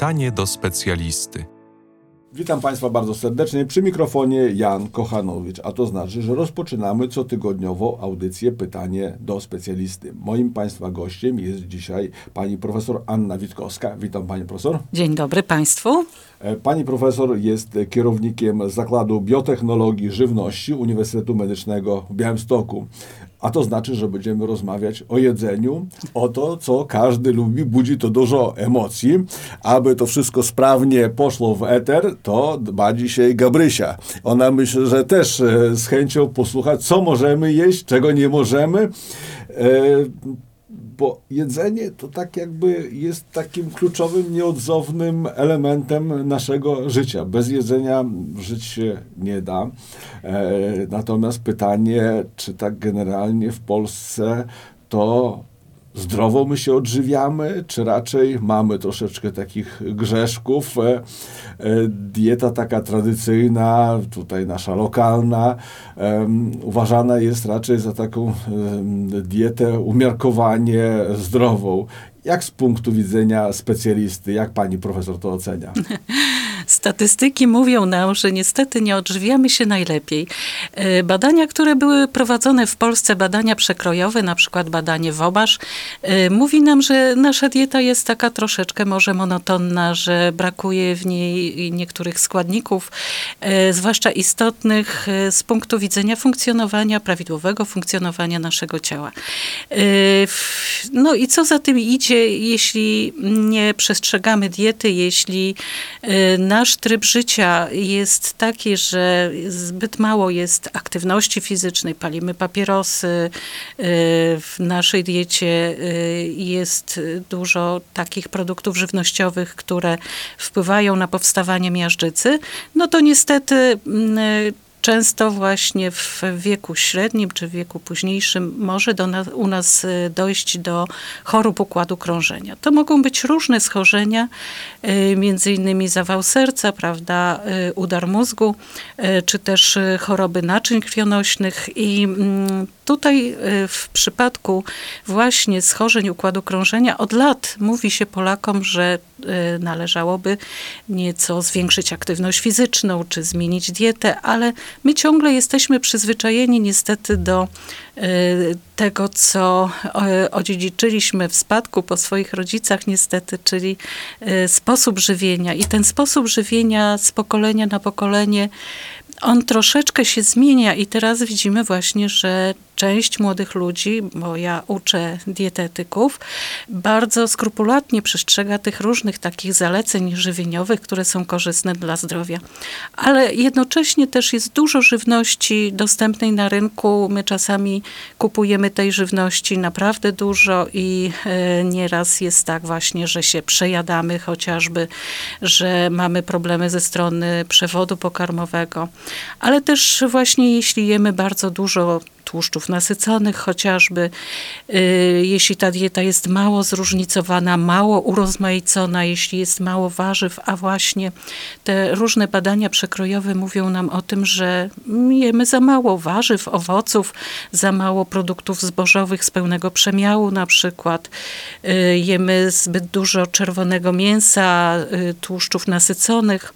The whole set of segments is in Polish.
Pytanie do specjalisty. Witam Państwa bardzo serdecznie. Przy mikrofonie Jan Kochanowicz, a to znaczy, że rozpoczynamy cotygodniową audycję Pytanie do specjalisty. Moim Państwa gościem jest dzisiaj pani profesor Anna Witkowska. Witam Pani profesor. Dzień dobry Państwu. E, pani profesor jest kierownikiem Zakładu Biotechnologii Żywności Uniwersytetu Medycznego w Białymstoku. A to znaczy, że będziemy rozmawiać o jedzeniu, o to, co każdy lubi, budzi to dużo emocji. Aby to wszystko sprawnie poszło w eter, to dba dzisiaj Gabrysia. Ona myślę, że też e, z chęcią posłucha, co możemy jeść, czego nie możemy. Bo jedzenie to tak jakby jest takim kluczowym, nieodzownym elementem naszego życia. Bez jedzenia żyć się nie da. E, natomiast pytanie, czy tak generalnie w Polsce to zdrowo my się odżywiamy, czy raczej mamy troszeczkę takich grzeszków. E, e, dieta taka tradycyjna, tutaj nasza lokalna, uważana jest raczej za taką dietę umiarkowanie zdrową. Jak z punktu widzenia specjalisty, jak pani profesor to ocenia? Statystyki mówią nam, że niestety nie odżywiamy się najlepiej. E, badania, które były prowadzone w Polsce, badania przekrojowe, na przykład badanie WOBASZ, e, mówi nam, że nasza dieta jest taka troszeczkę może monotonna, że brakuje w niej niektórych składników, e, zwłaszcza istotnych z punktu widzenia funkcjonowania, prawidłowego funkcjonowania naszego ciała. No i co za tym idzie, jeśli nie przestrzegamy diety, jeśli nasz tryb życia jest taki, że zbyt mało jest aktywności fizycznej, palimy papierosy, y, w naszej diecie y, jest dużo takich produktów żywnościowych, które wpływają na powstawanie miażdżycy, no to niestety mm, często właśnie w wieku średnim czy w wieku późniejszym może do nas, u nas y, dojść do chorób układu krążenia. To mogą być różne schorzenia, y, między innymi zawał serca, prawda, y, udar mózgu, czy też choroby naczyń krwionośnych i mm, tutaj w przypadku właśnie schorzeń układu krążenia od lat mówi się Polakom, że należałoby nieco zwiększyć aktywność fizyczną, czy zmienić dietę, ale My ciągle jesteśmy przyzwyczajeni niestety do e, tego, co odziedziczyliśmy w spadku po swoich rodzicach niestety, czyli sposób żywienia. I ten sposób żywienia z pokolenia na pokolenie on troszeczkę się zmienia i teraz widzimy właśnie, że część młodych ludzi, bo ja uczę dietetyków, bardzo skrupulatnie przestrzega tych różnych takich zaleceń żywieniowych, które są korzystne dla zdrowia. Ale jednocześnie też jest dużo żywności dostępnej na rynku. My czasami kupujemy tej żywności naprawdę dużo i e, nieraz jest tak właśnie, że się przejadamy chociażby, że mamy problemy ze strony przewodu pokarmowego. Ale też właśnie jeśli jemy bardzo dużo tłuszczów nasyconych chociażby. Y, jeśli ta dieta jest mało zróżnicowana, mało urozmaicona, jeśli jest mało warzyw, a właśnie te różne badania przekrojowe mówią nam o tym, że jemy za mało warzyw, owoców, za mało produktów zbożowych z pełnego przemiału na przykład. Y, jemy zbyt dużo czerwonego mięsa, y, tłuszczów nasyconych.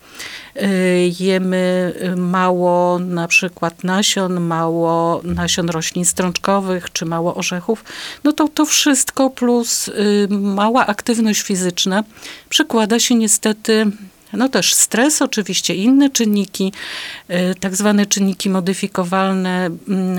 Jemy mało na przykład nasion, mało nasion roślin strączkowych czy mało orzechów, no to to wszystko plus y, mała aktywność fizyczna. Przekłada się niestety no też stres, oczywiście inne czynniki, y, tak zwane czynniki modyfikowalne mm,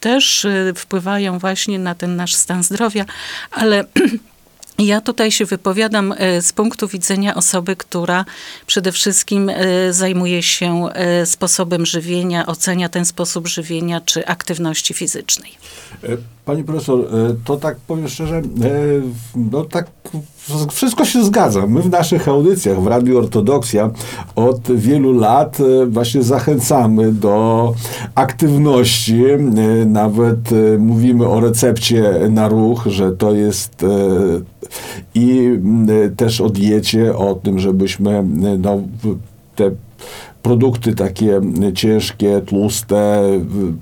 też y, wpływają właśnie na ten nasz stan zdrowia, ale Ja tutaj się wypowiadam e, z punktu widzenia osoby, która przede wszystkim e, zajmuje się e, sposobem żywienia, ocenia ten sposób żywienia czy aktywności fizycznej. Pani profesor, to tak powiem szczerze, no tak wszystko się zgadza. My w naszych audycjach w Radiu Ortodoksja od wielu lat właśnie zachęcamy do aktywności. Nawet mówimy o recepcie na ruch, że to jest i też o diecie, o tym, żebyśmy no, te produkty takie ciężkie, tłuste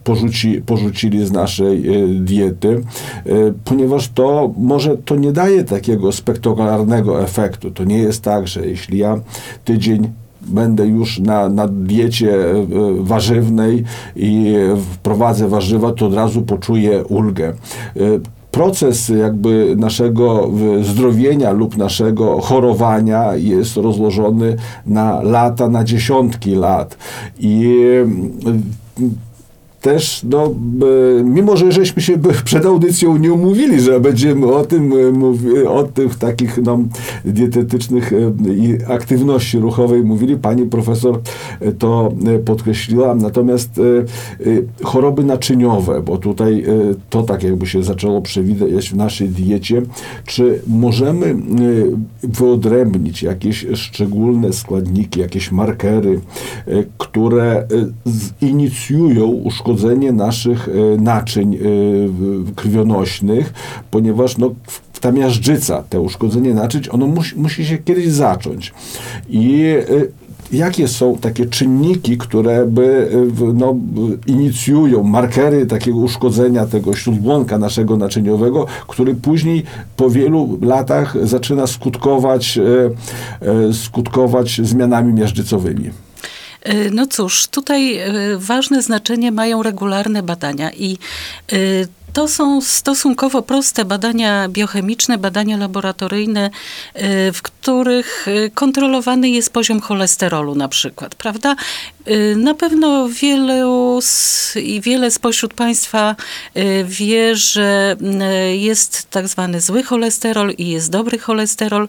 porzuci, porzucili z naszej diety, ponieważ to może to nie daje takiego spektakularnego efektu. To nie jest tak, że jeśli ja tydzień będę już na, na diecie warzywnej i wprowadzę warzywa, to od razu poczuję ulgę proces jakby naszego zdrowienia lub naszego chorowania jest rozłożony na lata, na dziesiątki lat. I też, no, mimo że żeśmy się przed audycją nie umówili, że będziemy o tym, e, o tych takich no, dietetycznych e, i aktywności ruchowej mówili, pani profesor e, to podkreśliła, natomiast choroby naczyniowe, bo tutaj to tak jakby się zaczęło przewidywać w naszej diecie, czy możemy wyodrębnić jakieś szczególne składniki, jakieś markery, które inicjują uszkodzenie uszkodzenie naszych e, naczyń e, krwionośnych, ponieważ no, ta miażdżyca, te uszkodzenie naczyń, ono musi, musi się kiedyś zacząć. I e, jakie są takie czynniki, które by no, inicjują markery takiego uszkodzenia tego śródbłonka naszego naczyniowego, który później po wielu latach zaczyna skutkować, skutkować zmianami miażdżycowymi. E, no cóż, tutaj e, ważne znaczenie mają regularne badania i e, to są stosunkowo proste badania biochemiczne, badania laboratoryjne, w których kontrolowany jest poziom cholesterolu na przykład, prawda? Na pewno wielu z, i wiele spośród Państwa wie, że jest tak zwany zły cholesterol i jest dobry cholesterol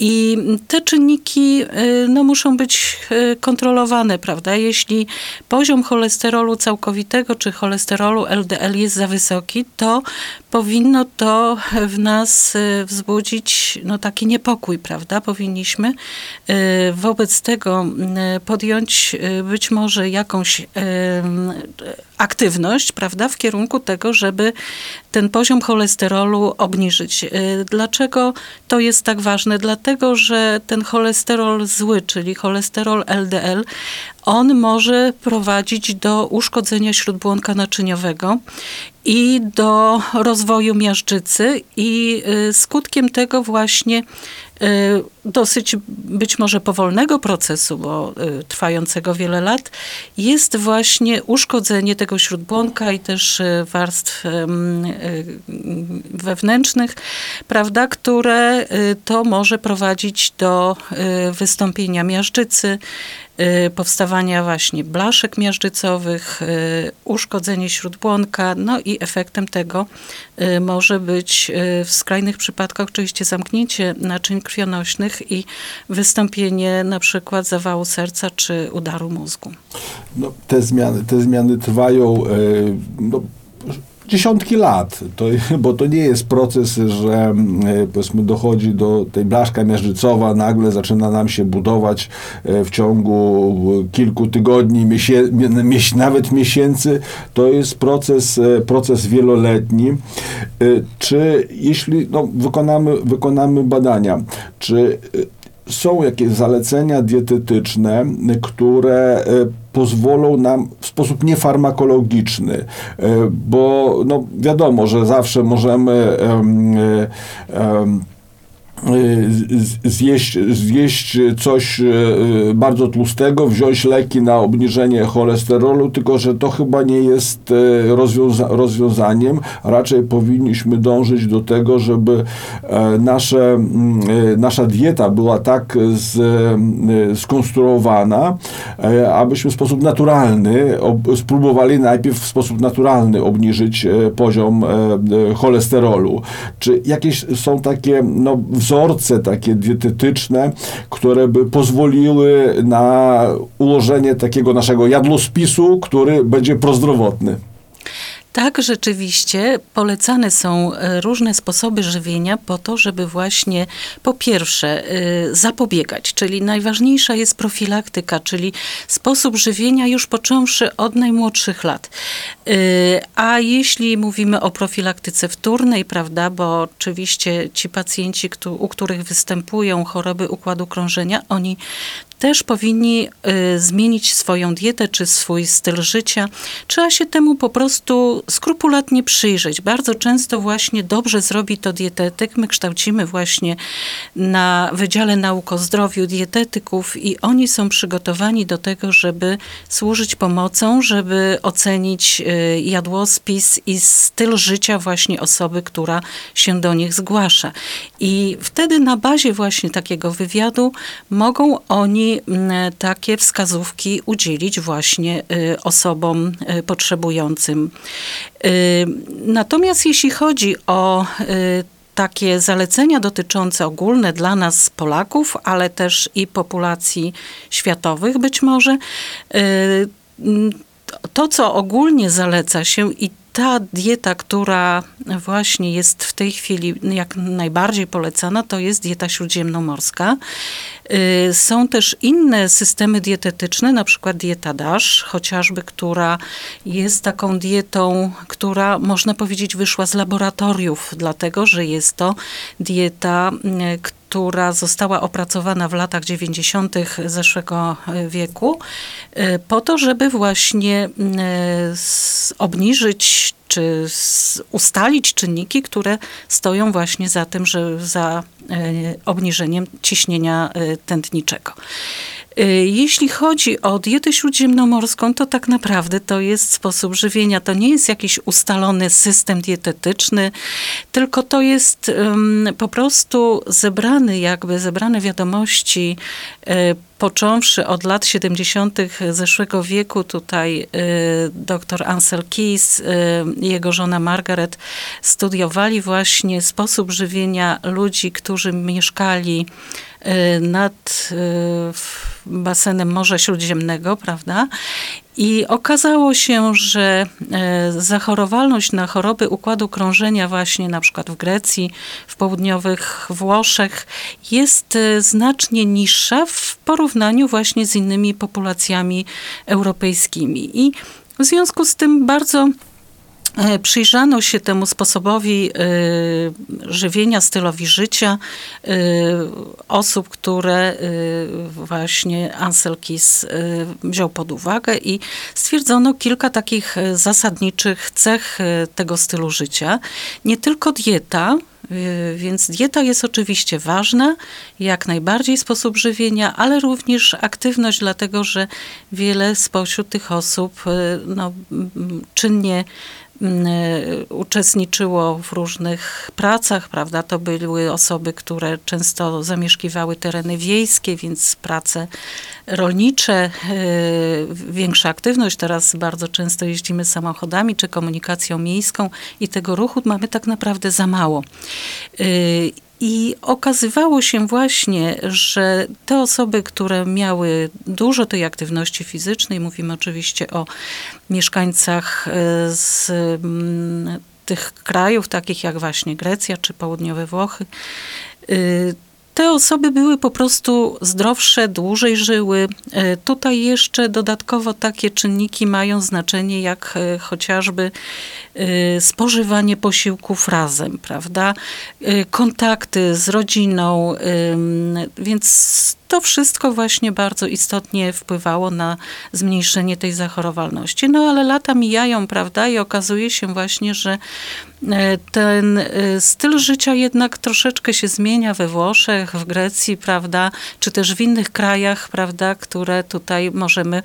i te czynniki no, muszą być kontrolowane, prawda? Jeśli poziom cholesterolu całkowitego czy cholesterolu LDL jest za wysoki, to powinno to w nas wzbudzić no, taki niepokój, prawda? Powinniśmy wobec tego podjąć być może jakąś aktywność, prawda, w kierunku tego, żeby ten poziom cholesterolu obniżyć. E, dlaczego to jest tak ważne? Dlatego, że ten cholesterol zły, czyli cholesterol LDL, on może prowadzić do uszkodzenia śródbłonka naczyniowego i do rozwoju miażdżycy i e, skutkiem tego właśnie Y, dosyć być może powolnego procesu, bo y, trwającego wiele lat, jest właśnie uszkodzenie tego śródbłonka i też y, warstw wewnętrznych, prawda, które to może prowadzić do wystąpienia miażdżycy, Y, powstawania właśnie blaszek miażdżycowych, y, uszkodzenie śródbłonka, no i efektem tego y, może być w skrajnych przypadkach oczywiście zamknięcie naczyń krwionośnych i wystąpienie na przykład zawału serca czy udaru mózgu. No, te, zmiany, te zmiany trwają no, dziesiątki lat, to, bo to nie jest proces, że e, powiedzmy dochodzi do tej blaszka miażdżycowa, nagle zaczyna nam się budować e, w ciągu kilku tygodni, miesię, nawet miesięcy. To jest proces, e, proces wieloletni. Czy jeśli no, wykonamy, wykonamy badania, czy są jakieś zalecenia dietetyczne, które e, pozwolą nam w sposób niefarmakologiczny, e, bo no, wiadomo, że zawsze możemy um, um, zjeść, zjeść coś e, bardzo tłustego, wziąć leki na obniżenie cholesterolu, tylko że to chyba nie jest e, rozwiąza rozwiązaniem. Raczej powinniśmy dążyć do tego, żeby nasze, nasza dieta była tak z, skonstruowana, abyśmy w sposób naturalny spróbowali najpierw w sposób naturalny obniżyć poziom cholesterolu. Czy jakieś są takie no, wzorce takie dietetyczne, które by pozwoliły na ułożenie takiego naszego jadłospisu, który będzie prozdrowotny. Tak, rzeczywiście polecane są e, różne sposoby żywienia po to, żeby właśnie po pierwsze e, zapobiegać, czyli najważniejsza jest profilaktyka, czyli sposób żywienia już począwszy od najmłodszych lat. E, a jeśli mówimy o profilaktyce wtórnej, prawda, bo oczywiście ci pacjenci, u których występują choroby układu krążenia, oni też powinni y, zmienić swoją dietę czy swój styl życia. Trzeba się temu po prostu skrupulatnie przyjrzeć. Bardzo często właśnie dobrze zrobi to dietetyk. My kształcimy właśnie na Wydziale Nauk o Zdrowiu dietetyków i oni są przygotowani do tego, żeby służyć pomocą, żeby ocenić y, jadłospis i styl życia właśnie osoby, która się do nich zgłasza. I wtedy na bazie właśnie takiego wywiadu mogą oni takie wskazówki udzielić właśnie y, osobom y, potrzebującym. Natomiast jeśli chodzi o takie zalecenia dotyczące ogólne dla nas Polaków, ale też i populacji światowych być może. To, co ogólnie zaleca się i ta dieta, która właśnie jest w tej chwili jak najbardziej polecana, to jest dieta śródziemnomorska. Y, są też inne systemy dietetyczne, na przykład dieta DASH, chociażby, która jest taką dietą, która można powiedzieć wyszła z laboratoriów, dlatego że jest to dieta, która y, która została opracowana w latach 90. zeszłego wieku, y, po to, żeby właśnie obniżyć czy ustalić czynniki, które stoją właśnie za tym, że za e, obniżeniem ciśnienia e, tętniczego. E, jeśli chodzi o dietę śródziemnomorską, to tak naprawdę to jest sposób żywienia. To nie jest jakiś ustalony system dietetyczny, tylko to jest um, po prostu zebrany, jakby zebrane wiadomości począwszy od lat 70. zeszłego wieku, tutaj y, dr Ansel Keys i y, jego żona Margaret studiowali właśnie sposób żywienia ludzi, którzy mieszkali nad basenem Morza Śródziemnego, prawda? I okazało się, że e, zachorowalność na choroby układu krążenia właśnie na przykład w Grecji, w południowych Włoszech jest znacznie niższa w porównaniu właśnie z innymi populacjami europejskimi. I w związku z tym bardzo przyjrzano się temu sposobowi e, żywienia, stylowi życia e, osób, które właśnie Ansel Keys wziął pod uwagę i stwierdzono kilka takich zasadniczych cech tego stylu życia. Nie tylko dieta, więc dieta jest oczywiście ważna, jak najbardziej sposób żywienia, ale również aktywność, dlatego że wiele spośród tych osób no, czynnie e, uczestniczyło w różnych pracach, prawda? To były osoby, które często zamieszkiwały tereny wiejskie, więc prace rolnicze, e, większa aktywność. Teraz bardzo często jeździmy samochodami czy komunikacją miejską i tego ruchu mamy tak naprawdę za mało. I okazywało się właśnie, że te osoby, które miały dużo tej aktywności fizycznej, mówimy oczywiście o mieszkańcach e, z mm, tych krajów, takich jak właśnie Grecja czy południowe Włochy, y, te osoby były po prostu zdrowsze, dłużej żyły. E, tutaj jeszcze dodatkowo takie czynniki mają znaczenie, jak e, chociażby e, spożywanie posiłków razem, prawda? Kontakty z rodziną, więc to wszystko właśnie bardzo istotnie wpływało na zmniejszenie tej zachorowalności. No ale lata mijają, prawda, i okazuje się właśnie, że e, ten e, styl życia jednak troszeczkę się zmienia we Włoszech, w Grecji, prawda, czy też w innych krajach, prawda, które tutaj możemy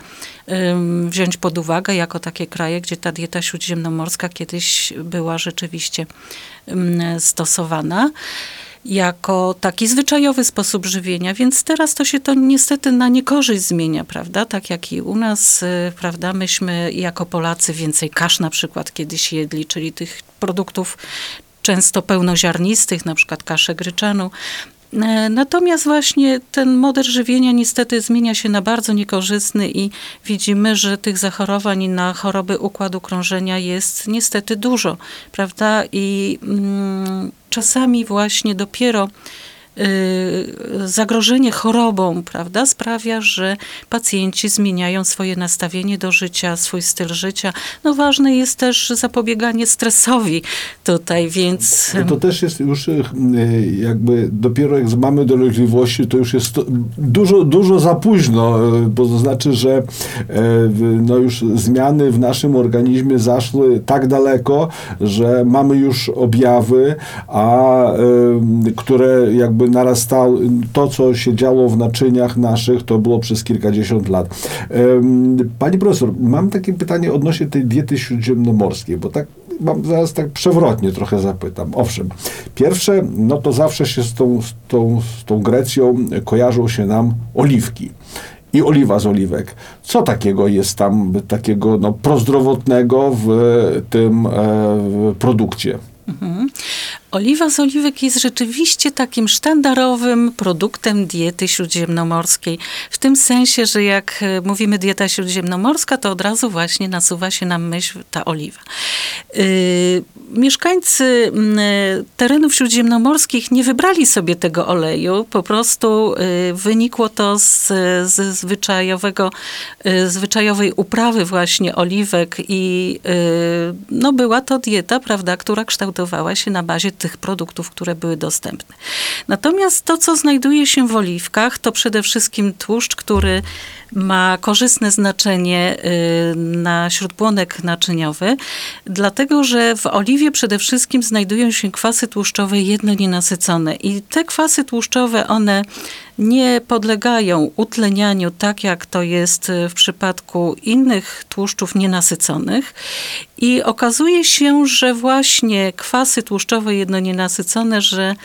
wziąć pod uwagę jako takie kraje, gdzie ta dieta śródziemnomorska kiedyś była rzeczywiście stosowana jako taki zwyczajowy sposób żywienia, więc teraz to się to niestety na niekorzyść zmienia, prawda? Tak jak i u nas, y, prawda, myśmy jako Polacy więcej kasz na przykład kiedyś jedli, czyli tych produktów często pełnoziarnistych, na przykład kaszę gryczaną. E, natomiast właśnie ten model żywienia niestety zmienia się na bardzo niekorzystny i widzimy, że tych zachorowań na choroby układu krążenia jest niestety dużo, prawda? I mm, czasami właśnie dopiero zagrożenie chorobą, prawda, sprawia, że pacjenci zmieniają swoje nastawienie do życia, swój styl życia. No ważne jest też zapobieganie stresowi tutaj, więc... To też jest już jakby dopiero jak mamy dolegliwości, to już jest to dużo, dużo za późno, bo to znaczy, że no już zmiany w naszym organizmie zaszły tak daleko, że mamy już objawy, a które jakby narastały, to co się działo w naczyniach naszych, to było przez kilkadziesiąt lat. Pani profesor, mam takie pytanie odnośnie tej diety śródziemnomorskiej, bo tak mam zaraz tak przewrotnie trochę zapytam. Owszem, pierwsze, no to zawsze się z tą, z tą, z tą Grecją kojarzą się nam oliwki i oliwa z oliwek. Co takiego jest tam takiego no, prozdrowotnego w tym e, produkcie? Mhm. Oliwa z oliwek jest rzeczywiście takim sztandarowym produktem diety śródziemnomorskiej. W tym sensie, że jak e, mówimy dieta śródziemnomorska, to od razu właśnie nasuwa się nam myśl ta oliwa. Yy, mieszkańcy terenów śródziemnomorskich nie wybrali sobie tego oleju, po prostu wynikło to z, z zwyczajowego, zwyczajowej uprawy właśnie oliwek i no była to dieta, prawda, która kształtowała się na bazie produktów, które były dostępne. Natomiast to, co znajduje się w oliwkach, to przede wszystkim tłuszcz, który ma korzystne znaczenie y, na śródbłonek naczyniowy, dlatego że w oliwie przede wszystkim znajdują się kwasy tłuszczowe jednonienasycone i te kwasy tłuszczowe, one nie podlegają utlenianiu tak jak to jest w przypadku innych tłuszczów nienasyconych. I okazuje się, że właśnie kwasy tłuszczowe jednonienasycone, że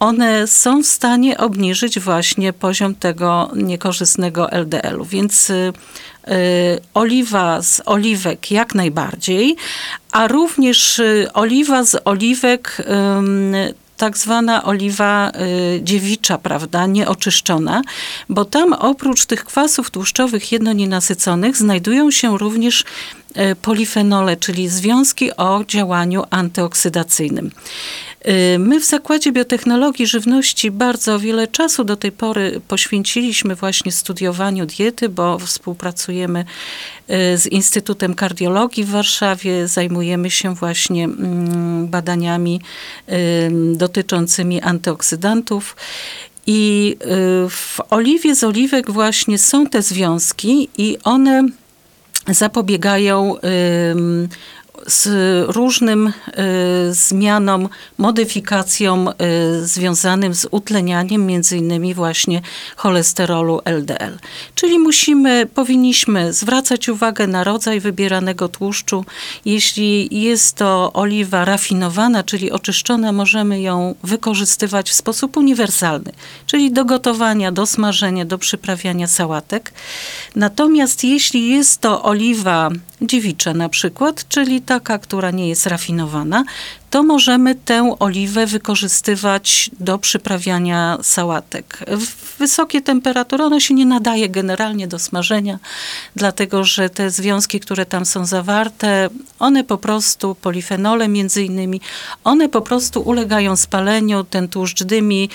one są w stanie obniżyć właśnie poziom tego niekorzystnego LDL-u. Więc y, y, oliwa z oliwek jak najbardziej, a również y, oliwa z oliwek tak zwana oliwa dziewicza, prawda, nieoczyszczona, bo tam oprócz tych kwasów tłuszczowych jednonienasyconych znajdują się również polifenole, czyli związki o działaniu antyoksydacyjnym. Y, my w Zakładzie Biotechnologii Żywności bardzo wiele czasu do tej pory poświęciliśmy właśnie studiowaniu diety, bo współpracujemy y, z Instytutem Kardiologii w Warszawie, zajmujemy się właśnie mm, badaniami dotyczącymi antyoksydantów. I y, w oliwie z oliwek właśnie są te związki i one zapobiegają z różnym y, zmianom, modyfikacjom y, związanym z utlenianiem między innymi właśnie cholesterolu LDL. Czyli musimy, powinniśmy zwracać uwagę na rodzaj wybieranego tłuszczu. Jeśli jest to oliwa rafinowana, czyli oczyszczona, możemy ją wykorzystywać w sposób uniwersalny, czyli do gotowania, do smażenia, do przyprawiania sałatek. Natomiast jeśli jest to oliwa dziewicza na przykład, czyli taka, która nie jest rafinowana, to możemy tę oliwę wykorzystywać do przyprawiania sałatek. Wysokie temperatury, ona się nie nadaje generalnie do smażenia, dlatego że te związki, które tam są zawarte, one po prostu, polifenole między innymi, one po prostu ulegają spaleniu, ten tłuszcz dymi,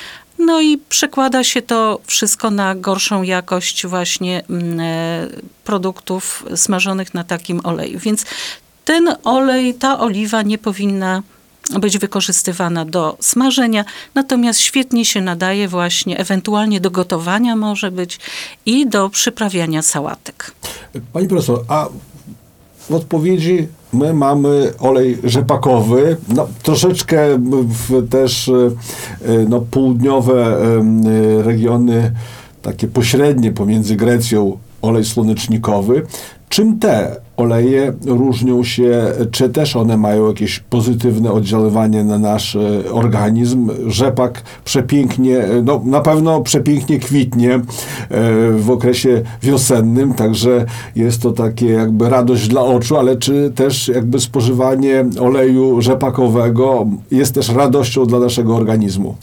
no i przekłada się to wszystko na gorszą jakość właśnie mm, e, produktów smażonych na takim oleju. Więc ten olej, ta oliwa nie powinna być wykorzystywana do smażenia, natomiast świetnie się nadaje właśnie ewentualnie do gotowania może być i do przyprawiania sałatek. Pani profesor, a w odpowiedzi my mamy olej rzepakowy, no, troszeczkę też e, no, południowe regiony, takie pośrednie pomiędzy Grecją, olej słonecznikowy. Czym te oleje różnią się, czy też one mają jakieś pozytywne oddziaływanie na nasz e, organizm? Rzepak przepięknie, no na pewno przepięknie kwitnie e, w okresie wiosennym, także jest to takie jakby radość dla oczu, ale czy też jakby spożywanie oleju rzepakowego jest też radością dla naszego organizmu?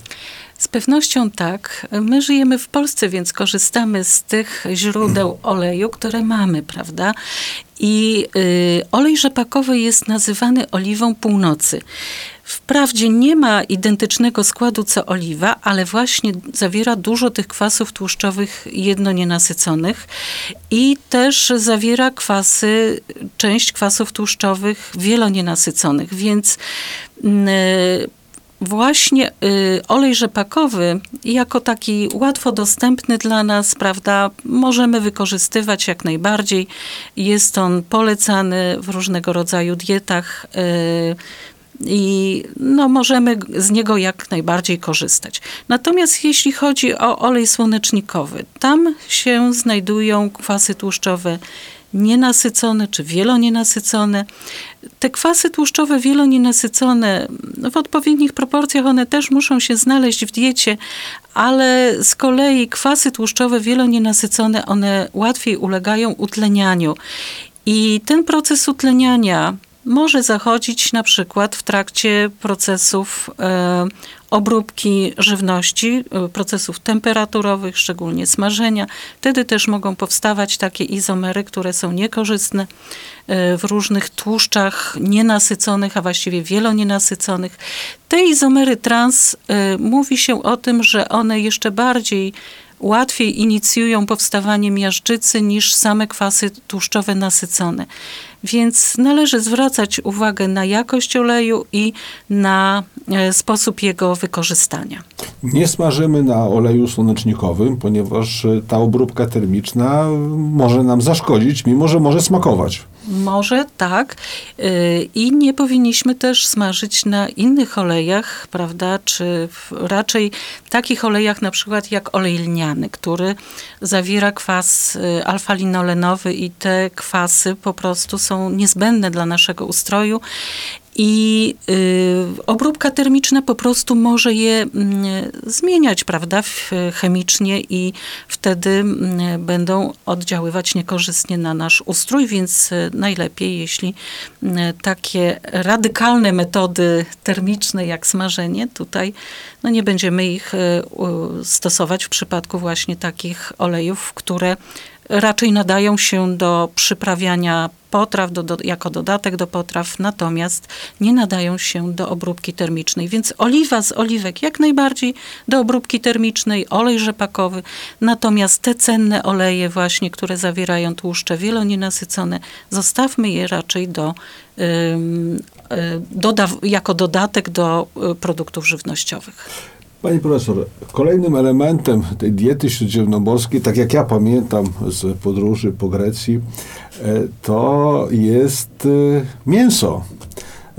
Z pewnością tak. My żyjemy w Polsce, więc korzystamy z tych źródeł oleju, które mamy, prawda? I y, olej rzepakowy jest nazywany oliwą północy. Wprawdzie nie ma identycznego składu co oliwa, ale właśnie zawiera dużo tych kwasów tłuszczowych jednonienasyconych i też zawiera kwasy, część kwasów tłuszczowych wielonienasyconych, więc y, właśnie y, olej rzepakowy jako taki łatwo dostępny dla nas, prawda, możemy wykorzystywać jak najbardziej. Jest on polecany w różnego rodzaju dietach. Y, i no, możemy z niego jak najbardziej korzystać. Natomiast jeśli chodzi o olej słonecznikowy, tam się znajdują kwasy tłuszczowe nienasycone czy wielonienasycone. Te kwasy tłuszczowe wielonienasycone w odpowiednich proporcjach one też muszą się znaleźć w diecie, ale z kolei kwasy tłuszczowe wielonienasycone one łatwiej ulegają utlenianiu. I ten proces utleniania może zachodzić na przykład w trakcie procesów e, obróbki żywności, e, procesów temperaturowych, szczególnie smażenia. Wtedy też mogą powstawać takie izomery, które są niekorzystne e, w różnych tłuszczach nienasyconych, a właściwie wielonienasyconych. Te izomery trans mówi się o tym, że one jeszcze bardziej łatwiej inicjują powstawanie miażdżycy niż same kwasy tłuszczowe nasycone. Więc należy zwracać uwagę na jakość oleju i na e, sposób jego wykorzystania. Nie smażymy na oleju słonecznikowym, ponieważ e, ta obróbka termiczna może nam zaszkodzić, mimo że może smakować. Może tak. Y, I nie powinniśmy też smażyć na innych olejach, prawda? Czy raczej takich olejach na przykład jak olej lniany, który zawiera kwas y, alfa-linolenowy i te kwasy po prostu są niezbędne dla naszego ustroju i y, obróbka termiczna po prostu może je y, zmieniać, prawda, chemicznie i wtedy y, będą oddziaływać niekorzystnie na nasz ustrój, więc y, najlepiej, jeśli y, takie radykalne metody termiczne jak smażenie, tutaj no nie będziemy ich y, stosować w przypadku właśnie takich olejów, które raczej nadają się do przyprawiania potraw do, do, jako dodatek do potraw, natomiast nie nadają się do obróbki termicznej. Więc oliwa z oliwek jak najbardziej do obróbki termicznej, olej rzepakowy, natomiast te cenne oleje właśnie, które zawierają tłuszcze wielonienasycone, zostawmy je raczej do, doda jako dodatek do y, produktów żywnościowych. Pani profesor, kolejnym elementem tej diety śródziemnomorskiej, tak jak ja pamiętam z podróży po Grecji, e, to jest e, mięso.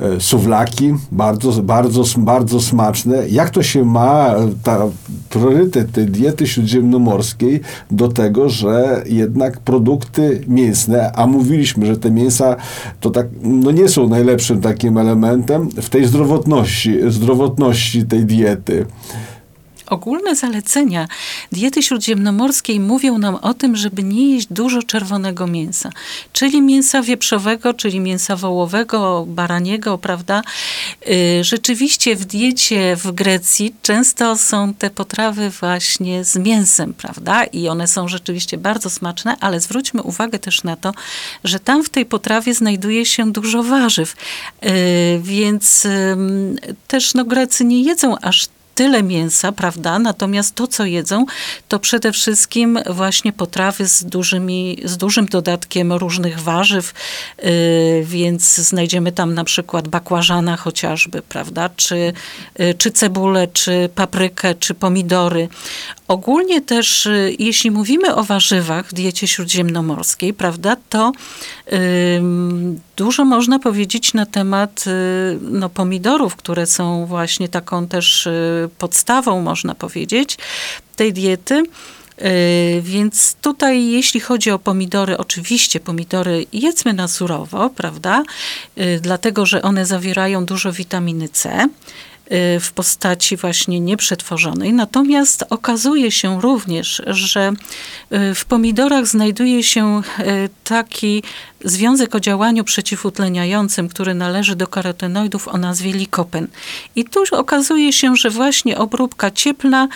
E, suwlaki, bardzo, bardzo, bardzo smaczne. Jak to się ma, ta priorytet tej diety śródziemnomorskiej do tego, że jednak produkty mięsne, a mówiliśmy, że te mięsa to tak, no nie są najlepszym takim elementem w tej zdrowotności, zdrowotności tej diety. Ogólne zalecenia diety śródziemnomorskiej mówią nam o tym, żeby nie jeść dużo czerwonego mięsa, czyli mięsa wieprzowego, czyli mięsa wołowego, baraniego, prawda? Y, rzeczywiście w diecie w Grecji często są te potrawy właśnie z mięsem, prawda? I one są rzeczywiście bardzo smaczne, ale zwróćmy uwagę też na to, że tam w tej potrawie znajduje się dużo warzyw, y, więc też no Grecy nie jedzą aż tyle mięsa, prawda? Natomiast to, co jedzą, to przede wszystkim właśnie potrawy z, dużymi, z dużym dodatkiem różnych warzyw, yy, więc znajdziemy tam na przykład bakłażana chociażby, prawda? Czy, yy, czy cebulę, czy paprykę, czy pomidory. Ogólnie też, y, jeśli mówimy o warzywach w diecie śródziemnomorskiej, prawda, to dużo można powiedzieć na temat y, no, pomidorów, które są właśnie taką też y, podstawą, można powiedzieć, tej diety. Więc tutaj, jeśli chodzi o pomidory, oczywiście pomidory jedzmy na surowo, prawda? Dlatego, że one zawierają dużo witaminy C. Y, w postaci właśnie nieprzetworzonej. Natomiast okazuje się również, że y, w pomidorach znajduje się y, taki związek o działaniu przeciwutleniającym, który należy do karotenoidów o nazwie likopen. I tu okazuje się, że właśnie obróbka cieplna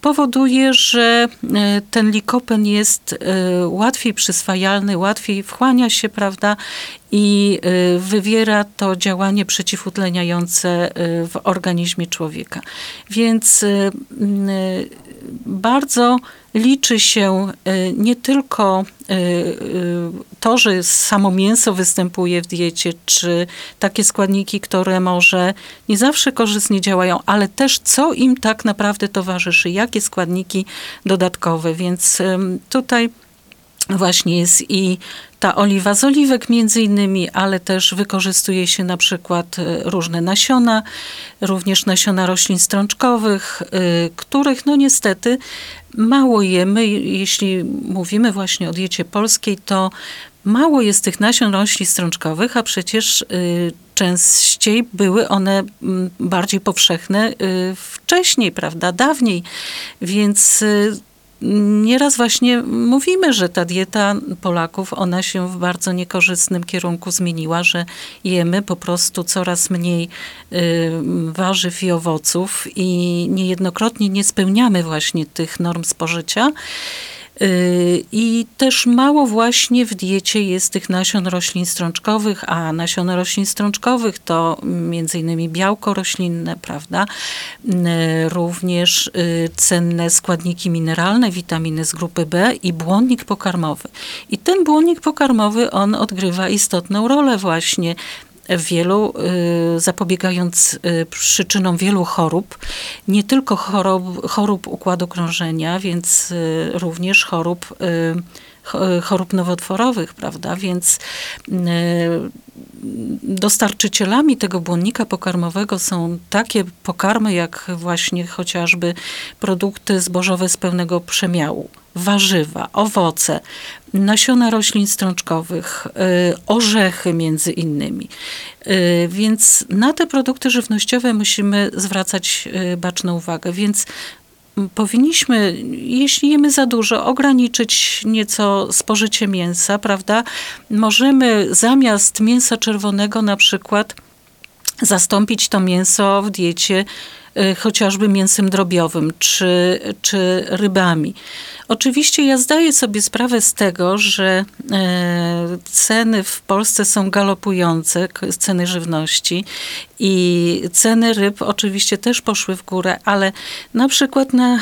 powoduje, że ten likopen jest łatwiej przyswajalny, łatwiej wchłania się, prawda, i wywiera to działanie przeciwutleniające w organizmie człowieka. Więc bardzo liczy się nie tylko to, że samo mięso występuje w diecie, czy takie składniki, które może nie zawsze korzystnie działają, ale też co im tak naprawdę towarzyszy, jakie składniki dodatkowe. Więc tutaj właśnie jest i ta oliwa z oliwek między innymi, ale też wykorzystuje się na przykład różne nasiona, również nasiona roślin strączkowych, których no niestety mało jemy, jeśli mówimy właśnie o diecie polskiej, to mało jest tych nasion roślin strączkowych, a przecież y, częściej były one mm, bardziej powszechne wcześniej, prawda, dawniej. Więc Nieraz właśnie mówimy, że ta dieta Polaków, ona się w bardzo niekorzystnym kierunku zmieniła, że jemy po prostu coraz mniej y, warzyw i owoców i niejednokrotnie nie spełniamy właśnie tych norm spożycia. Y, I też mało właśnie w diecie jest tych nasion roślin strączkowych, a nasiona roślin strączkowych to między innymi białko roślinne, prawda? Y, również y, cenne składniki mineralne, witaminy z grupy B i błonnik pokarmowy. I ten błonnik pokarmowy, on odgrywa istotną rolę właśnie wielu, y, zapobiegając y, przyczynom wielu chorób, nie tylko chorób, chorób układu krążenia, więc y, również chorób chorób nowotworowych, prawda? Więc dostarczycielami tego błonnika pokarmowego są takie pokarmy, jak właśnie chociażby produkty zbożowe z pełnego przemiału, warzywa, owoce, nasiona roślin strączkowych, y, orzechy między innymi. Y, więc na te produkty żywnościowe musimy zwracać y, baczną uwagę. Więc powinniśmy, jeśli jemy za dużo, ograniczyć nieco spożycie mięsa, prawda? Możemy zamiast mięsa czerwonego na przykład zastąpić to mięso w diecie chociażby mięsem drobiowym czy, czy rybami. Oczywiście ja zdaję sobie sprawę z tego, że e, ceny w Polsce są galopujące, ceny żywności i ceny ryb oczywiście też poszły w górę, ale na przykład na, e,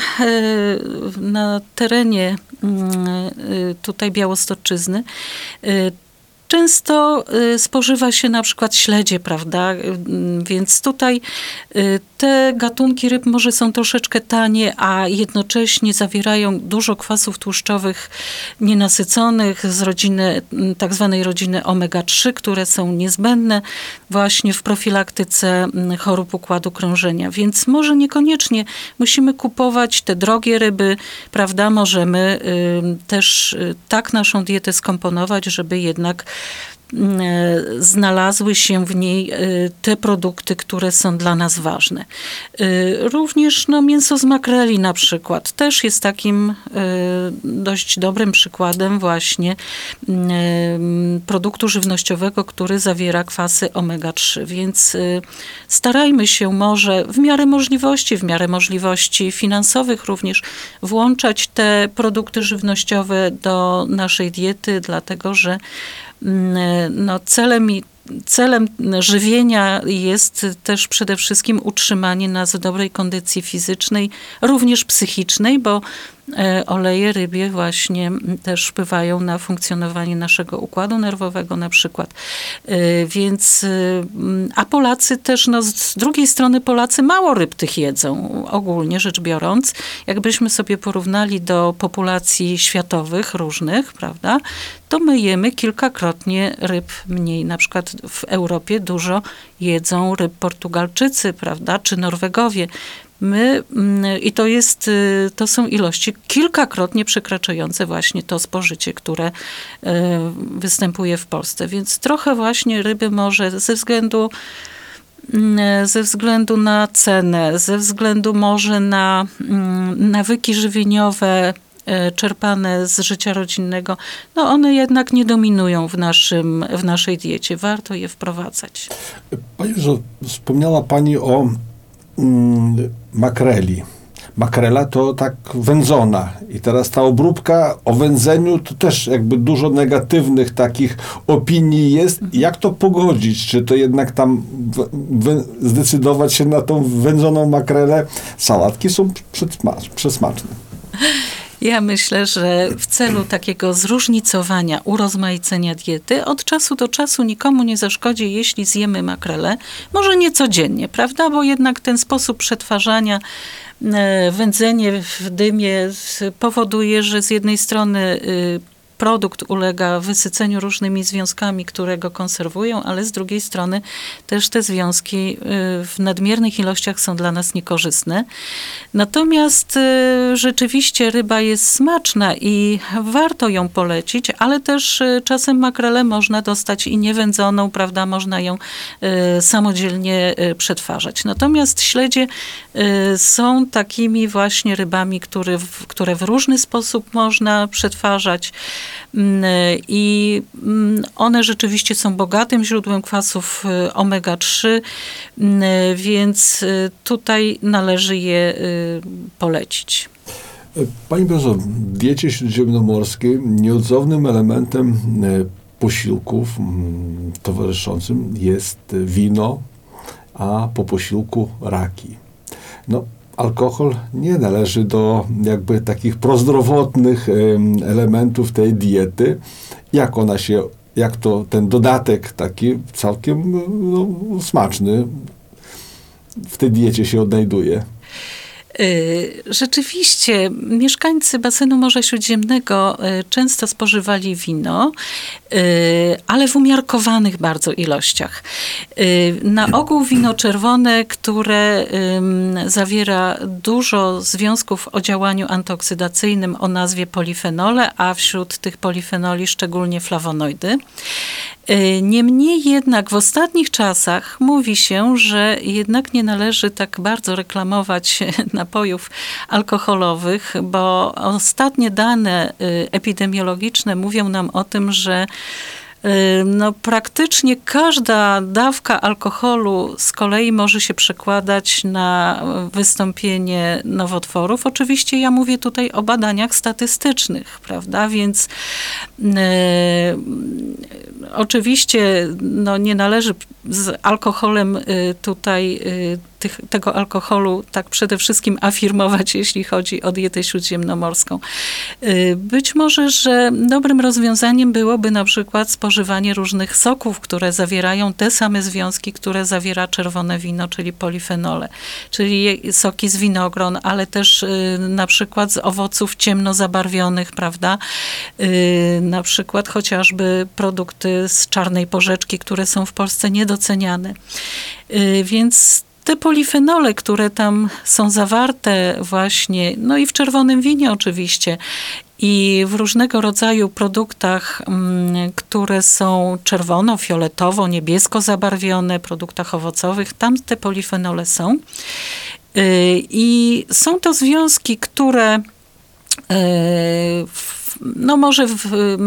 na terenie mm, e, tutaj Białostoczyzny Często y, spożywa się na przykład śledzie, prawda? Y, więc tutaj y, te gatunki ryb może są troszeczkę tanie, a jednocześnie zawierają dużo kwasów tłuszczowych nienasyconych z rodziny, tak zwanej rodziny omega-3, które są niezbędne właśnie w profilaktyce chorób układu krążenia. Więc może niekoniecznie musimy kupować te drogie ryby, prawda? Możemy też tak naszą dietę skomponować, żeby jednak Mm, znalazły się w niej e, te produkty, które są dla nas ważne. E, również no, mięso z makreli na przykład też jest takim dość dobrym przykładem właśnie produktu żywnościowego, który zawiera kwasy omega-3, więc starajmy się może w miarę możliwości, w miarę możliwości finansowych również włączać te produkty żywnościowe do naszej diety, dlatego że no, celem i celem żywienia jest też przede wszystkim utrzymanie nas w dobrej kondycji fizycznej, również psychicznej, bo oleje rybie właśnie też wpływają na funkcjonowanie naszego układu nerwowego na przykład. E, więc, e, a Polacy też, no z drugiej strony Polacy mało ryb tych jedzą, ogólnie rzecz biorąc. Jakbyśmy sobie porównali do populacji światowych różnych, prawda, to my jemy kilkakrotnie ryb mniej. Na przykład w Europie dużo jedzą ryb Portugalczycy, prawda, czy Norwegowie. My, mm, i to jest, y, to są ilości kilkakrotnie przekraczające właśnie to spożycie, które y, występuje w Polsce. Więc trochę właśnie ryby może ze względu mm, ze względu na cenę, ze względu może na mm, nawyki żywieniowe, E, czerpane z życia rodzinnego, no one jednak nie dominują w, naszym, w naszej diecie. Warto je wprowadzać. Pani, że wspomniała Pani o mm, makreli. makrela to tak wędzona. I teraz ta obróbka o wędzeniu to też jakby dużo negatywnych takich opinii jest. Jak to pogodzić? Czy to jednak tam zdecydować się na tą wędzoną makrelę? Sałatki są przesmaczne. Ja myślę, że w celu takiego zróżnicowania, urozmaicenia diety, od czasu do czasu nikomu nie zaszkodzi, jeśli zjemy makrele. Może nie codziennie, prawda? Bo jednak ten sposób przetwarzania e, wędzenie w dymie powoduje, że z jednej strony y, produkt ulega wysyceniu różnymi związkami, które go konserwują, ale z drugiej strony też te związki y, w nadmiernych ilościach są dla nas niekorzystne. Natomiast y, rzeczywiście ryba jest smaczna i warto ją polecić, ale też y, czasem makrelę można dostać i niewędzoną, prawda, można ją samodzielnie przetwarzać. Natomiast śledzie są takimi właśnie rybami, które, które w różny sposób można przetwarzać. Mm, I mm, one rzeczywiście są bogatym źródłem kwasów y, omega-3, mm, więc y, tutaj należy je y, polecić. Pani profesor, w diecie śródziemnomorskiej nieodzownym elementem posiłków towarzyszącym jest wino, a po posiłku raki. No, alkohol nie należy do jakby takich prozdrowotnych elementów tej diety. Jak ona się, jak to ten dodatek taki całkiem no, smaczny w tej diecie się odnajduje? Y, rzeczywiście, mieszkańcy basenu Morza Śródziemnego y, często spożywali wino, y, ale w umiarkowanych bardzo ilościach. Na ogół wino czerwone, które zawiera dużo związków o działaniu antyoksydacyjnym o nazwie polifenole, a wśród tych polifenoli szczególnie flawonoidy. Niemniej jednak w ostatnich czasach mówi się, że jednak nie należy tak bardzo reklamować na napojów alkoholowych, bo ostatnie dane y, epidemiologiczne mówią nam o tym, że y, no, praktycznie każda dawka alkoholu z kolei może się przekładać na wystąpienie nowotworów. Oczywiście ja mówię tutaj o badaniach statystycznych, prawda? Więc yy, oczywiście no, nie należy z alkoholem tutaj tych, tego alkoholu tak przede wszystkim afirmować, jeśli chodzi o dietę śródziemnomorską. Y, być może, że dobrym rozwiązaniem byłoby na przykład spożywanie różnych soków, które zawierają te same związki, które zawiera czerwone wino, czyli polifenole, czyli soki z winogron, ale też y, na przykład z owoców ciemno zabarwionych, prawda? Y, na przykład chociażby produkty z czarnej porzeczki, które są w Polsce niedoceniane. Więc te polifenole, które tam są zawarte właśnie, no i w czerwonym winie oczywiście, i w różnego rodzaju produktach, mm, które są czerwono, fioletowo, niebiesko zabarwione, produktach owocowych, tam te polifenole są. Y, I są to związki, które y, w no może w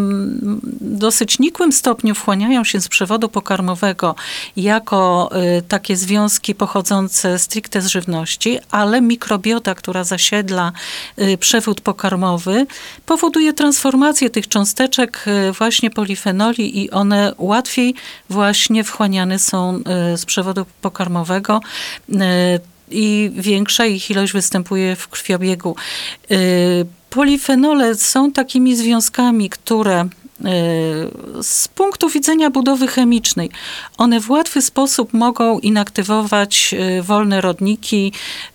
dosyć nikłym stopniu wchłaniają się z przewodu pokarmowego jako y, takie związki pochodzące stricte z żywności, ale mikrobiota, która zasiedla y, przewód pokarmowy, powoduje transformację tych cząsteczek y, właśnie polifenoli i one łatwiej właśnie wchłaniane są z przewodu pokarmowego i większa ich ilość występuje w krwiobiegu. Polifenole są takimi związkami, które z punktu widzenia budowy chemicznej, one w łatwy sposób mogą inaktywować e, wolne rodniki,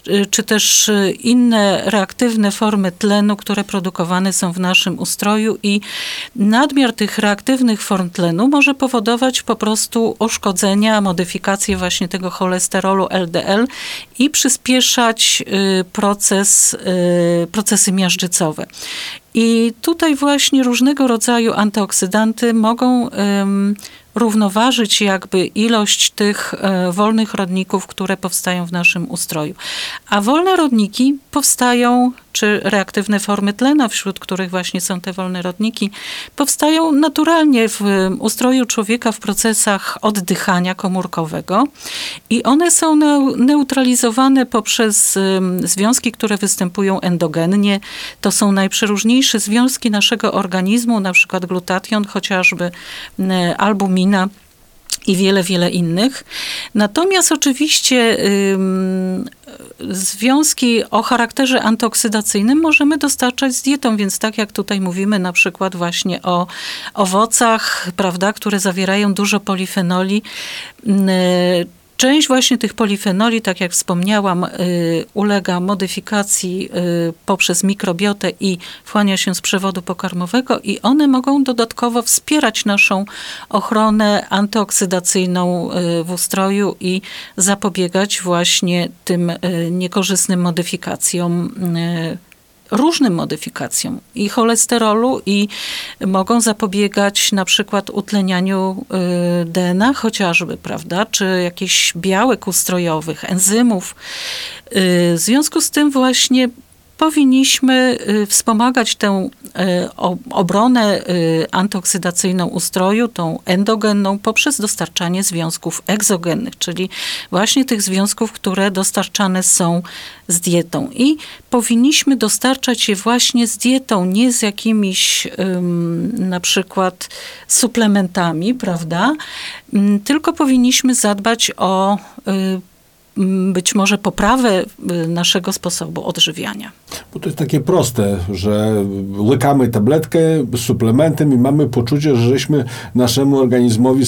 e, czy też inne reaktywne formy tlenu, które produkowane są w naszym ustroju i nadmiar tych reaktywnych form tlenu może powodować po prostu uszkodzenia, modyfikację właśnie tego cholesterolu LDL i przyspieszać proces, procesy miażdżycowe. I tutaj właśnie różnego rodzaju antyoksydanty mogą równoważyć jakby ilość tych e, wolnych rodników, które powstają w naszym ustroju. A wolne rodniki powstają czy reaktywne formy tlena, wśród których właśnie są te wolne rodniki, powstają naturalnie w ustroju człowieka w procesach oddychania komórkowego i one są neutralizowane poprzez związki, które występują endogennie. To są najprzeróżniejsze związki naszego organizmu, na przykład glutation chociażby, albumina i wiele, wiele innych. Natomiast oczywiście związki o charakterze antyoksydacyjnym możemy dostarczać z dietą, więc tak jak tutaj mówimy na przykład właśnie o owocach, prawda, które zawierają dużo polifenoli, yy, Część właśnie tych polifenoli, tak jak wspomniałam, y, ulega modyfikacji y, poprzez mikrobiotę i wchłania się z przewodu pokarmowego i one mogą dodatkowo wspierać naszą ochronę antyoksydacyjną y, w ustroju i zapobiegać właśnie tym niekorzystnym modyfikacjom różnym modyfikacjom i cholesterolu i mogą zapobiegać na przykład utlenianiu y, DNA chociażby, prawda, czy jakichś białek ustrojowych, enzymów. Y, w związku z tym właśnie powinniśmy y, wspomagać tę y, obronę y, antyoksydacyjną ustroju, tą endogenną, poprzez dostarczanie związków egzogennych, czyli właśnie tych związków, które dostarczane są z dietą. I powinniśmy dostarczać je właśnie z dietą, nie z jakimiś na przykład suplementami, prawda? Mm, tylko powinniśmy zadbać o być może poprawę y, naszego sposobu odżywiania. Bo to jest takie proste, że łykamy tabletkę z suplementem i mamy poczucie, że żeśmy naszemu organizmowi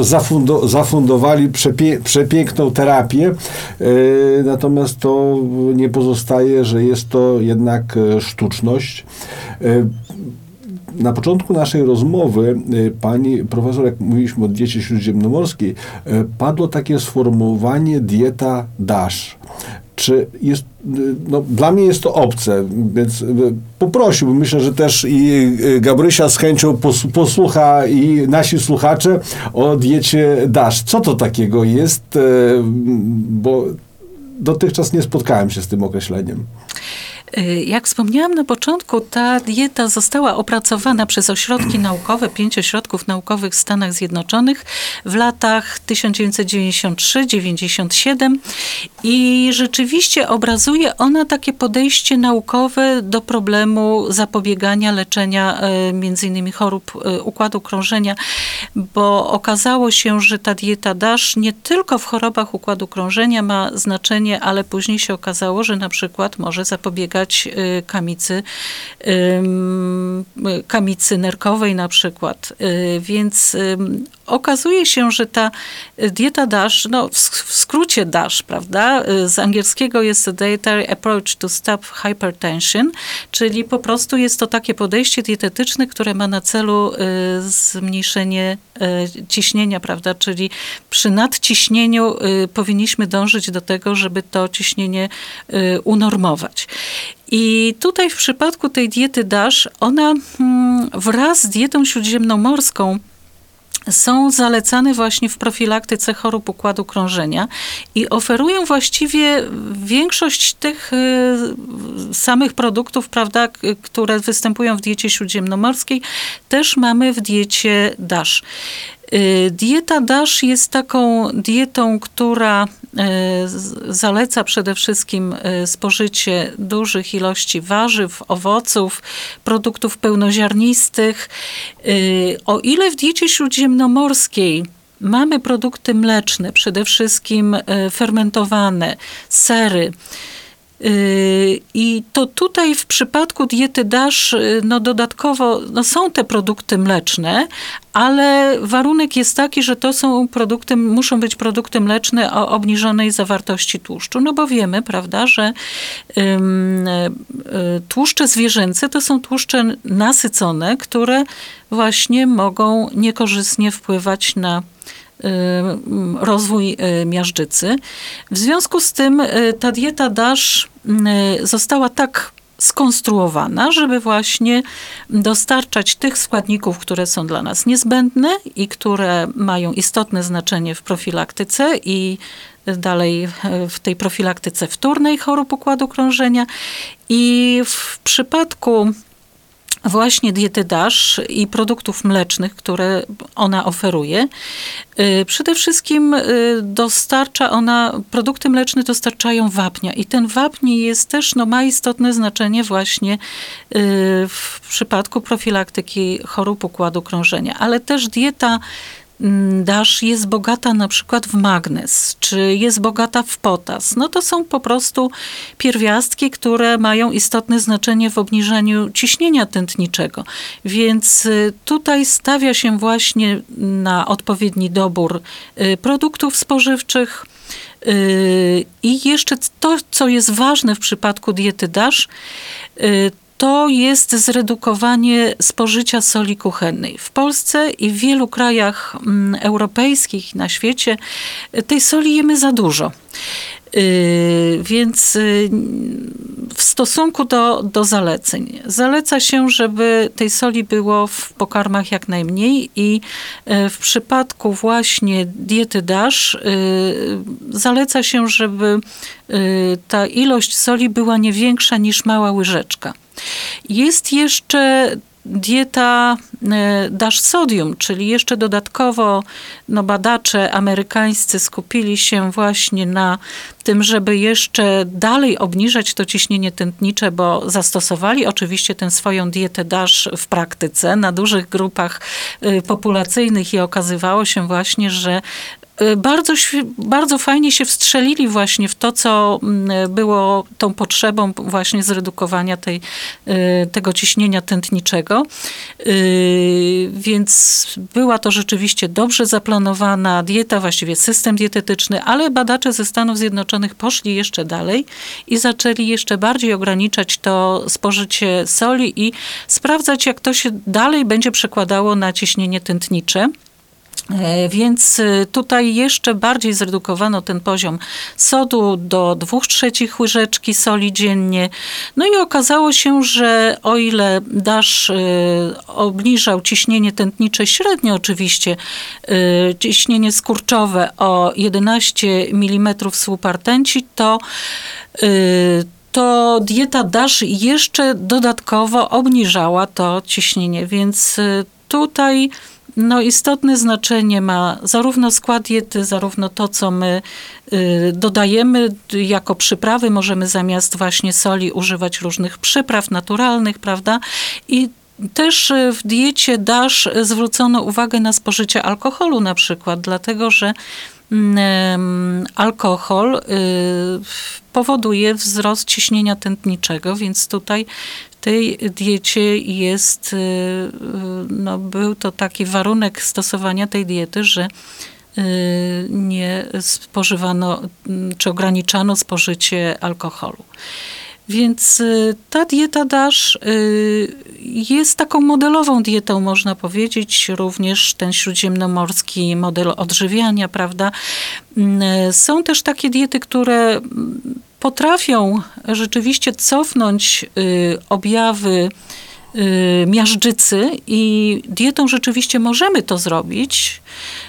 zafundo, zafundowali przepiękną terapię, y, natomiast to nie pozostaje, że jest to jednak e, sztuczność. Na początku naszej rozmowy y, pani profesor, jak mówiliśmy o diecie śródziemnomorskiej, y, padło takie sformułowanie dieta DASH. Czy jest, y, no, dla mnie jest to obce, więc poprosiłbym, myślę, że też i Gabrysia z chęcią posłucha i nasi słuchacze o diecie DASH. Co to takiego jest? Bo dotychczas nie spotkałem się z tym określeniem. Y, jak wspomniałam na początku, ta dieta została opracowana przez ośrodki naukowe, pięć ośrodków naukowych w Stanach Zjednoczonych w latach 1993-97 i rzeczywiście obrazuje ona takie podejście naukowe do problemu zapobiegania, leczenia y, między innymi chorób y, układu krążenia, bo okazało się, że ta dieta DASH nie tylko w chorobach układu krążenia ma znaczenie, ale później się okazało, że na przykład może zapobiegać Y, kamicy, kamicy nerkowej na przykład. Y, więc okazuje się, że ta dieta DASH, no w skrócie DASH, prawda, y, z angielskiego jest Dietary Approach to Stop Hypertension, czyli po prostu jest to takie podejście dietetyczne, które ma na celu zmniejszenie ciśnienia, prawda, czyli przy nadciśnieniu powinniśmy dążyć do tego, żeby to ciśnienie unormować. I tutaj w przypadku tej diety DASH, ona mm, wraz z dietą śródziemnomorską są zalecane właśnie w profilaktyce chorób układu krążenia i oferują właściwie większość tych y, samych produktów, prawda, które występują w diecie śródziemnomorskiej, też mamy w diecie DASH. Y, dieta DASH jest taką dietą, która y, zaleca przede wszystkim y, spożycie dużych ilości warzyw, owoców, produktów pełnoziarnistych. O ile w diecie śródziemnomorskiej mamy produkty mleczne, przede wszystkim fermentowane, sery, I to tutaj w przypadku diety DASH, yy, no dodatkowo no są te produkty mleczne, ale warunek jest taki, że to są produkty, muszą być produkty mleczne o obniżonej zawartości tłuszczu, no bo wiemy, prawda, że y, tłuszcze zwierzęce to są tłuszcze nasycone, które właśnie mogą niekorzystnie wpływać na Y, rozwój y, miażdżycy. W związku z tym y, ta dieta DASH została tak skonstruowana, żeby właśnie dostarczać tych składników, które są dla nas niezbędne i które mają istotne znaczenie w profilaktyce i dalej w tej profilaktyce wtórnej chorób układu krążenia. I w przypadku właśnie diety DASH i produktów mlecznych, które ona oferuje. Y, przede wszystkim y, dostarcza ona, produkty mleczne dostarczają wapnia i ten wapń jest też, no, ma istotne znaczenie właśnie y, w przypadku profilaktyki chorób układu krążenia, ale też dieta dasz jest bogata na przykład w magnez, czy jest bogata w potas, no to są po prostu pierwiastki, które mają istotne znaczenie w obniżaniu ciśnienia tętniczego. Więc y, tutaj stawia się właśnie na odpowiedni dobór y, produktów spożywczych. Y, I jeszcze to, co jest ważne w przypadku diety DASH, to jest zredukowanie spożycia soli kuchennej. W Polsce i w wielu krajach mm, europejskich na świecie tej soli jemy za dużo. Yy, więc yy, w stosunku do, do zaleceń, zaleca się, żeby tej soli było w pokarmach jak najmniej i yy, w przypadku właśnie diety DASH zaleca się, żeby ta ilość soli była nie większa niż mała łyżeczka. Jest jeszcze dieta e, dash sodium, czyli jeszcze dodatkowo no, badacze amerykańscy skupili się właśnie na tym, żeby jeszcze dalej obniżać to ciśnienie tętnicze, bo zastosowali oczywiście tę swoją dietę DASH w praktyce. Na dużych grupach e, populacyjnych i okazywało się właśnie, że Y, bardzo, bardzo fajnie się wstrzelili właśnie w to, co mm, było tą potrzebą właśnie zredukowania tej, y, tego ciśnienia tętniczego. Y, więc była to rzeczywiście dobrze zaplanowana dieta, właściwie system dietetyczny, ale badacze ze Stanów Zjednoczonych poszli jeszcze dalej i zaczęli jeszcze bardziej ograniczać to spożycie soli i sprawdzać, jak to się dalej będzie przekładało na ciśnienie tętnicze. E, więc y, tutaj jeszcze bardziej zredukowano ten poziom sodu do 2 trzecich łyżeczki soli dziennie. No i okazało się, że o ile dasz y, obniżał ciśnienie tętnicze średnio oczywiście, ciśnienie skurczowe o 11 mm słupa rtęci, to to dieta DASH jeszcze dodatkowo obniżała to ciśnienie, więc tutaj no, istotne znaczenie ma zarówno skład diety, zarówno to, co my y, dodajemy jako przyprawy. Możemy zamiast właśnie soli używać różnych przypraw naturalnych, prawda? I też w diecie DASH zwrócono uwagę na spożycie alkoholu na przykład, dlatego że alkohol y, powoduje wzrost ciśnienia tętniczego, więc tutaj tej diecie jest, y, y, no, był to taki warunek stosowania tej diety, że nie spożywano czy ograniczano spożycie alkoholu. Więc ta dieta DASH jest taką modelową dietą, można powiedzieć, również ten śródziemnomorski model odżywiania, prawda? Są też takie diety, które potrafią rzeczywiście cofnąć y, objawy y, miażdżycy i dietą rzeczywiście możemy to zrobić.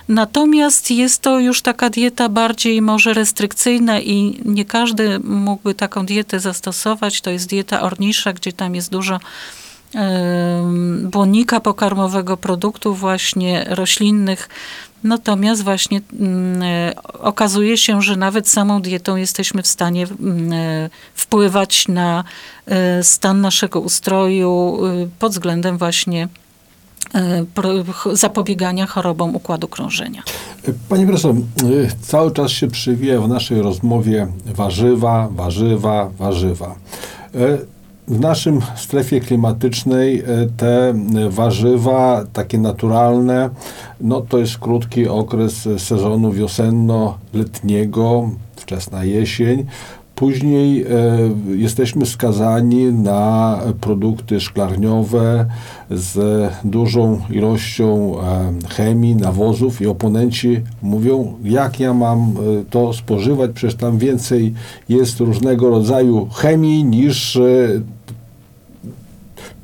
Natomiast jest to już taka dieta bardziej może restrykcyjna i nie każdy mógłby taką dietę zastosować. To jest dieta ornisza, gdzie tam jest dużo błonnika pokarmowego, produktów właśnie roślinnych, Natomiast właśnie mm, e, okazuje się, że nawet samą dietą jesteśmy w stanie mm, e, wpływać na e, stan naszego ustroju pod względem właśnie zapobiegania chorobom układu krążenia. Pani profesor, cały czas się przywija w naszej rozmowie warzywa, warzywa, warzywa. W naszym strefie klimatycznej e, te warzywa, takie naturalne, no to jest krótki okres sezonu wiosenno-letniego, wczesna jesień. Później e, jesteśmy skazani na produkty szklarniowe z dużą ilością e, chemii, nawozów i oponenci mówią, jak ja mam e, to spożywać, przecież tam więcej jest różnego rodzaju chemii niż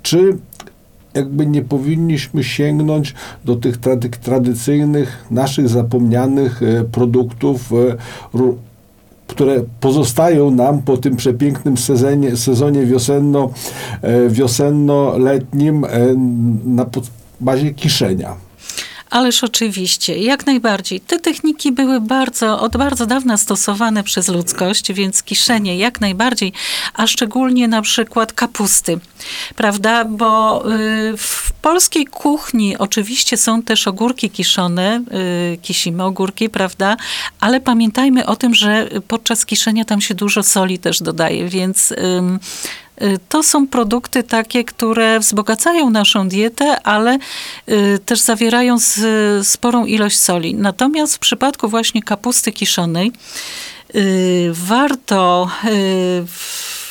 czy jakby nie powinniśmy sięgnąć do tych trady, tradycyjnych, naszych zapomnianych produktów, które pozostają nam po tym przepięknym sezonie, sezonie wiosenno, e, wiosenno-letnim na bazie kiszenia. Ależ oczywiście, jak najbardziej. Te techniki były bardzo, od bardzo dawna stosowane przez ludzkość, więc kiszenie jak najbardziej, a szczególnie na przykład kapusty, prawda? Bo y, w polskiej kuchni oczywiście są też ogórki kiszone, y, kisimy ogórki, prawda? Ale pamiętajmy o tym, że podczas kiszenia tam się dużo soli też dodaje, więc to są produkty takie, które wzbogacają naszą dietę, ale y, też zawierają sporą ilość soli. Natomiast w przypadku właśnie kapusty kiszonej y, warto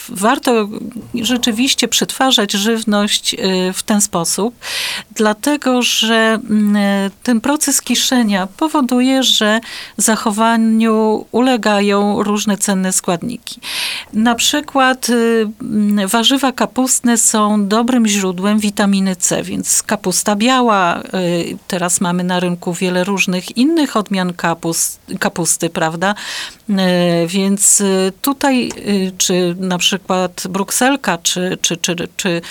warto rzeczywiście przetwarzać żywność y, w ten sposób, dlatego że mm, ten proces kiszenia powoduje, że zachowaniu ulegają różne cenne składniki. Na przykład y, mm, warzywa kapustne są dobrym źródłem witaminy C, więc kapusta biała, y, teraz mamy na rynku wiele różnych innych odmian kapust, kapusty, prawda? Więc tutaj, czy na przykład brukselka czy, czy, czy, czy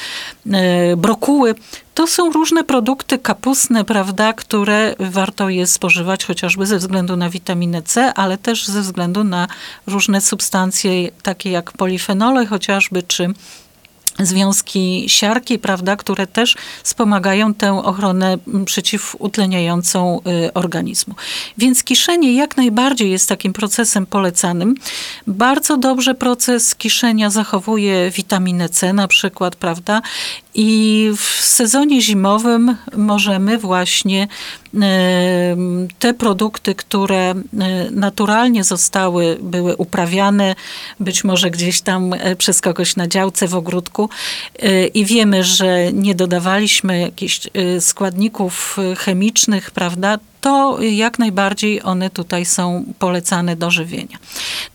brokuły, to są różne produkty kapustne, prawda, które warto je spożywać chociażby ze względu na witaminę C, ale też ze względu na różne substancje takie jak polifenole chociażby, czy związki siarki, prawda, które też wspomagają tę ochronę przeciwutleniającą y, organizmu. Więc kiszenie jak najbardziej jest takim procesem polecanym. Bardzo dobrze proces kiszenia zachowuje witaminę C na przykład, prawda, i w sezonie zimowym możemy właśnie te produkty, które naturalnie zostały, były uprawiane, być może gdzieś tam e, przez kogoś na działce w ogródku. E, i wiemy, że nie dodawaliśmy jakichś e, składników chemicznych, prawda, to jak najbardziej one tutaj są polecane do żywienia.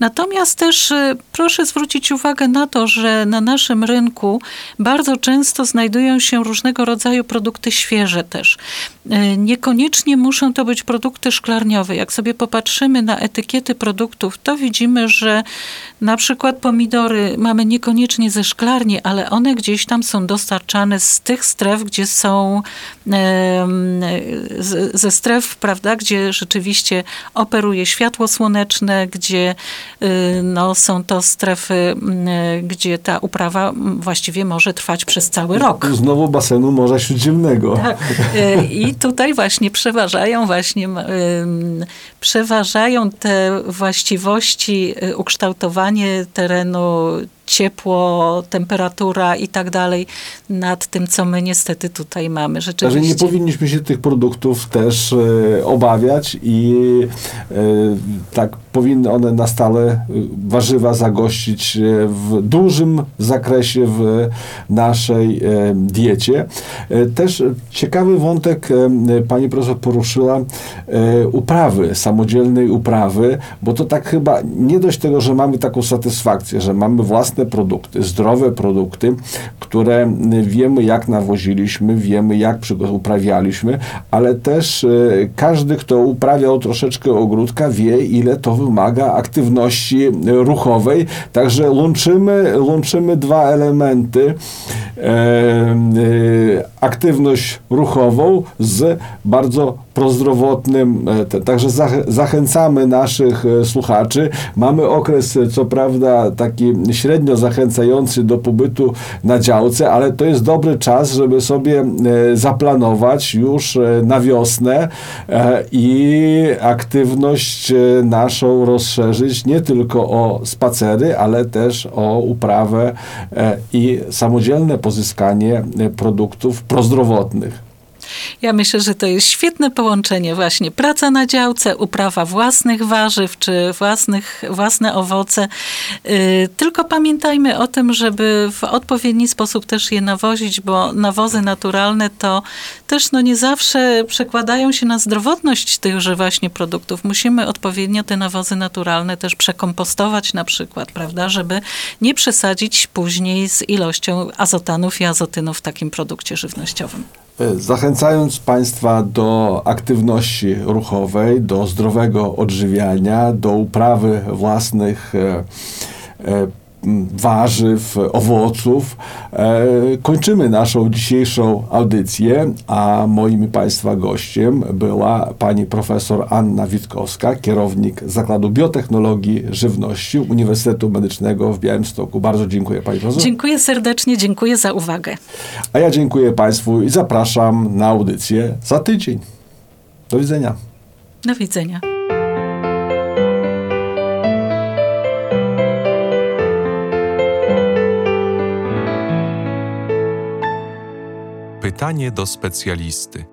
Natomiast też y, proszę zwrócić uwagę na to, że na naszym rynku bardzo często znajdują się różnego rodzaju produkty świeże też. Y, niekoniecznie muszą to być produkty szklarniowe. Jak sobie popatrzymy na etykiety produktów, to widzimy, że na przykład pomidory mamy niekoniecznie ze szklarni, ale one gdzieś tam są dostarczane z tych stref, gdzie są ze stref prawda, gdzie rzeczywiście operuje światło słoneczne, gdzie y, no, są to strefy, y, gdzie ta uprawa właściwie może trwać przez cały rok. Znowu basenu Morza Śródziemnego. Tak. Y, I tutaj właśnie przeważają właśnie przeważają te właściwości ukształtowanie terenu ciepło, temperatura i tak dalej nad tym, co my niestety tutaj mamy. Rzeczywiście. Że nie powinniśmy się tych produktów też e, obawiać i e, tak powinny one na stale e, warzywa zagościć e, w dużym zakresie w naszej e, diecie. E, też ciekawy wątek pani profesor poruszyła uprawy, samodzielnej uprawy, bo to tak chyba nie dość tego, że mamy taką satysfakcję, że mamy własne produkty, zdrowe produkty, które wiemy jak nawoziliśmy, wiemy jak uprawialiśmy, ale też każdy, kto uprawiał troszeczkę ogródka wie, ile to wymaga aktywności ruchowej, także łączymy, łączymy dwa elementy, e, e, aktywność ruchową z bardzo prozdrowotnym. E, także zachęcamy naszych e, słuchaczy. Mamy okres, e, co prawda, taki średnio zachęcający do pobytu na działce, ale to jest dobry czas, żeby sobie zaplanować już na wiosnę i aktywność naszą rozszerzyć nie tylko o spacery, ale też o uprawę i samodzielne pozyskanie produktów prozdrowotnych. Ja myślę, że to jest świetne połączenie właśnie praca na działce, uprawa własnych warzyw czy własnych, własne owoce. Y, tylko pamiętajmy o tym, żeby w odpowiedni sposób też je nawozić, bo nawozy naturalne to też no nie zawsze przekładają się na zdrowotność tychże właśnie produktów. Musimy odpowiednio te nawozy naturalne też przekompostować na przykład, prawda, żeby nie przesadzić później z ilością azotanów i azotynów w takim produkcie żywnościowym. Zachęcając Państwa do aktywności ruchowej, do zdrowego odżywiania, do uprawy własnych e, e, warzyw, owoców. E, kończymy naszą dzisiejszą audycję, a moim Państwa gościem była pani profesor Anna Witkowska, kierownik Zakładu Biotechnologii Żywności Uniwersytetu Medycznego w Białymstoku. Bardzo dziękuję pani profesor. Dziękuję serdecznie, dziękuję za uwagę. A ja dziękuję Państwu i zapraszam na audycję za tydzień. Do widzenia. Do widzenia. Pytanie do specjalisty.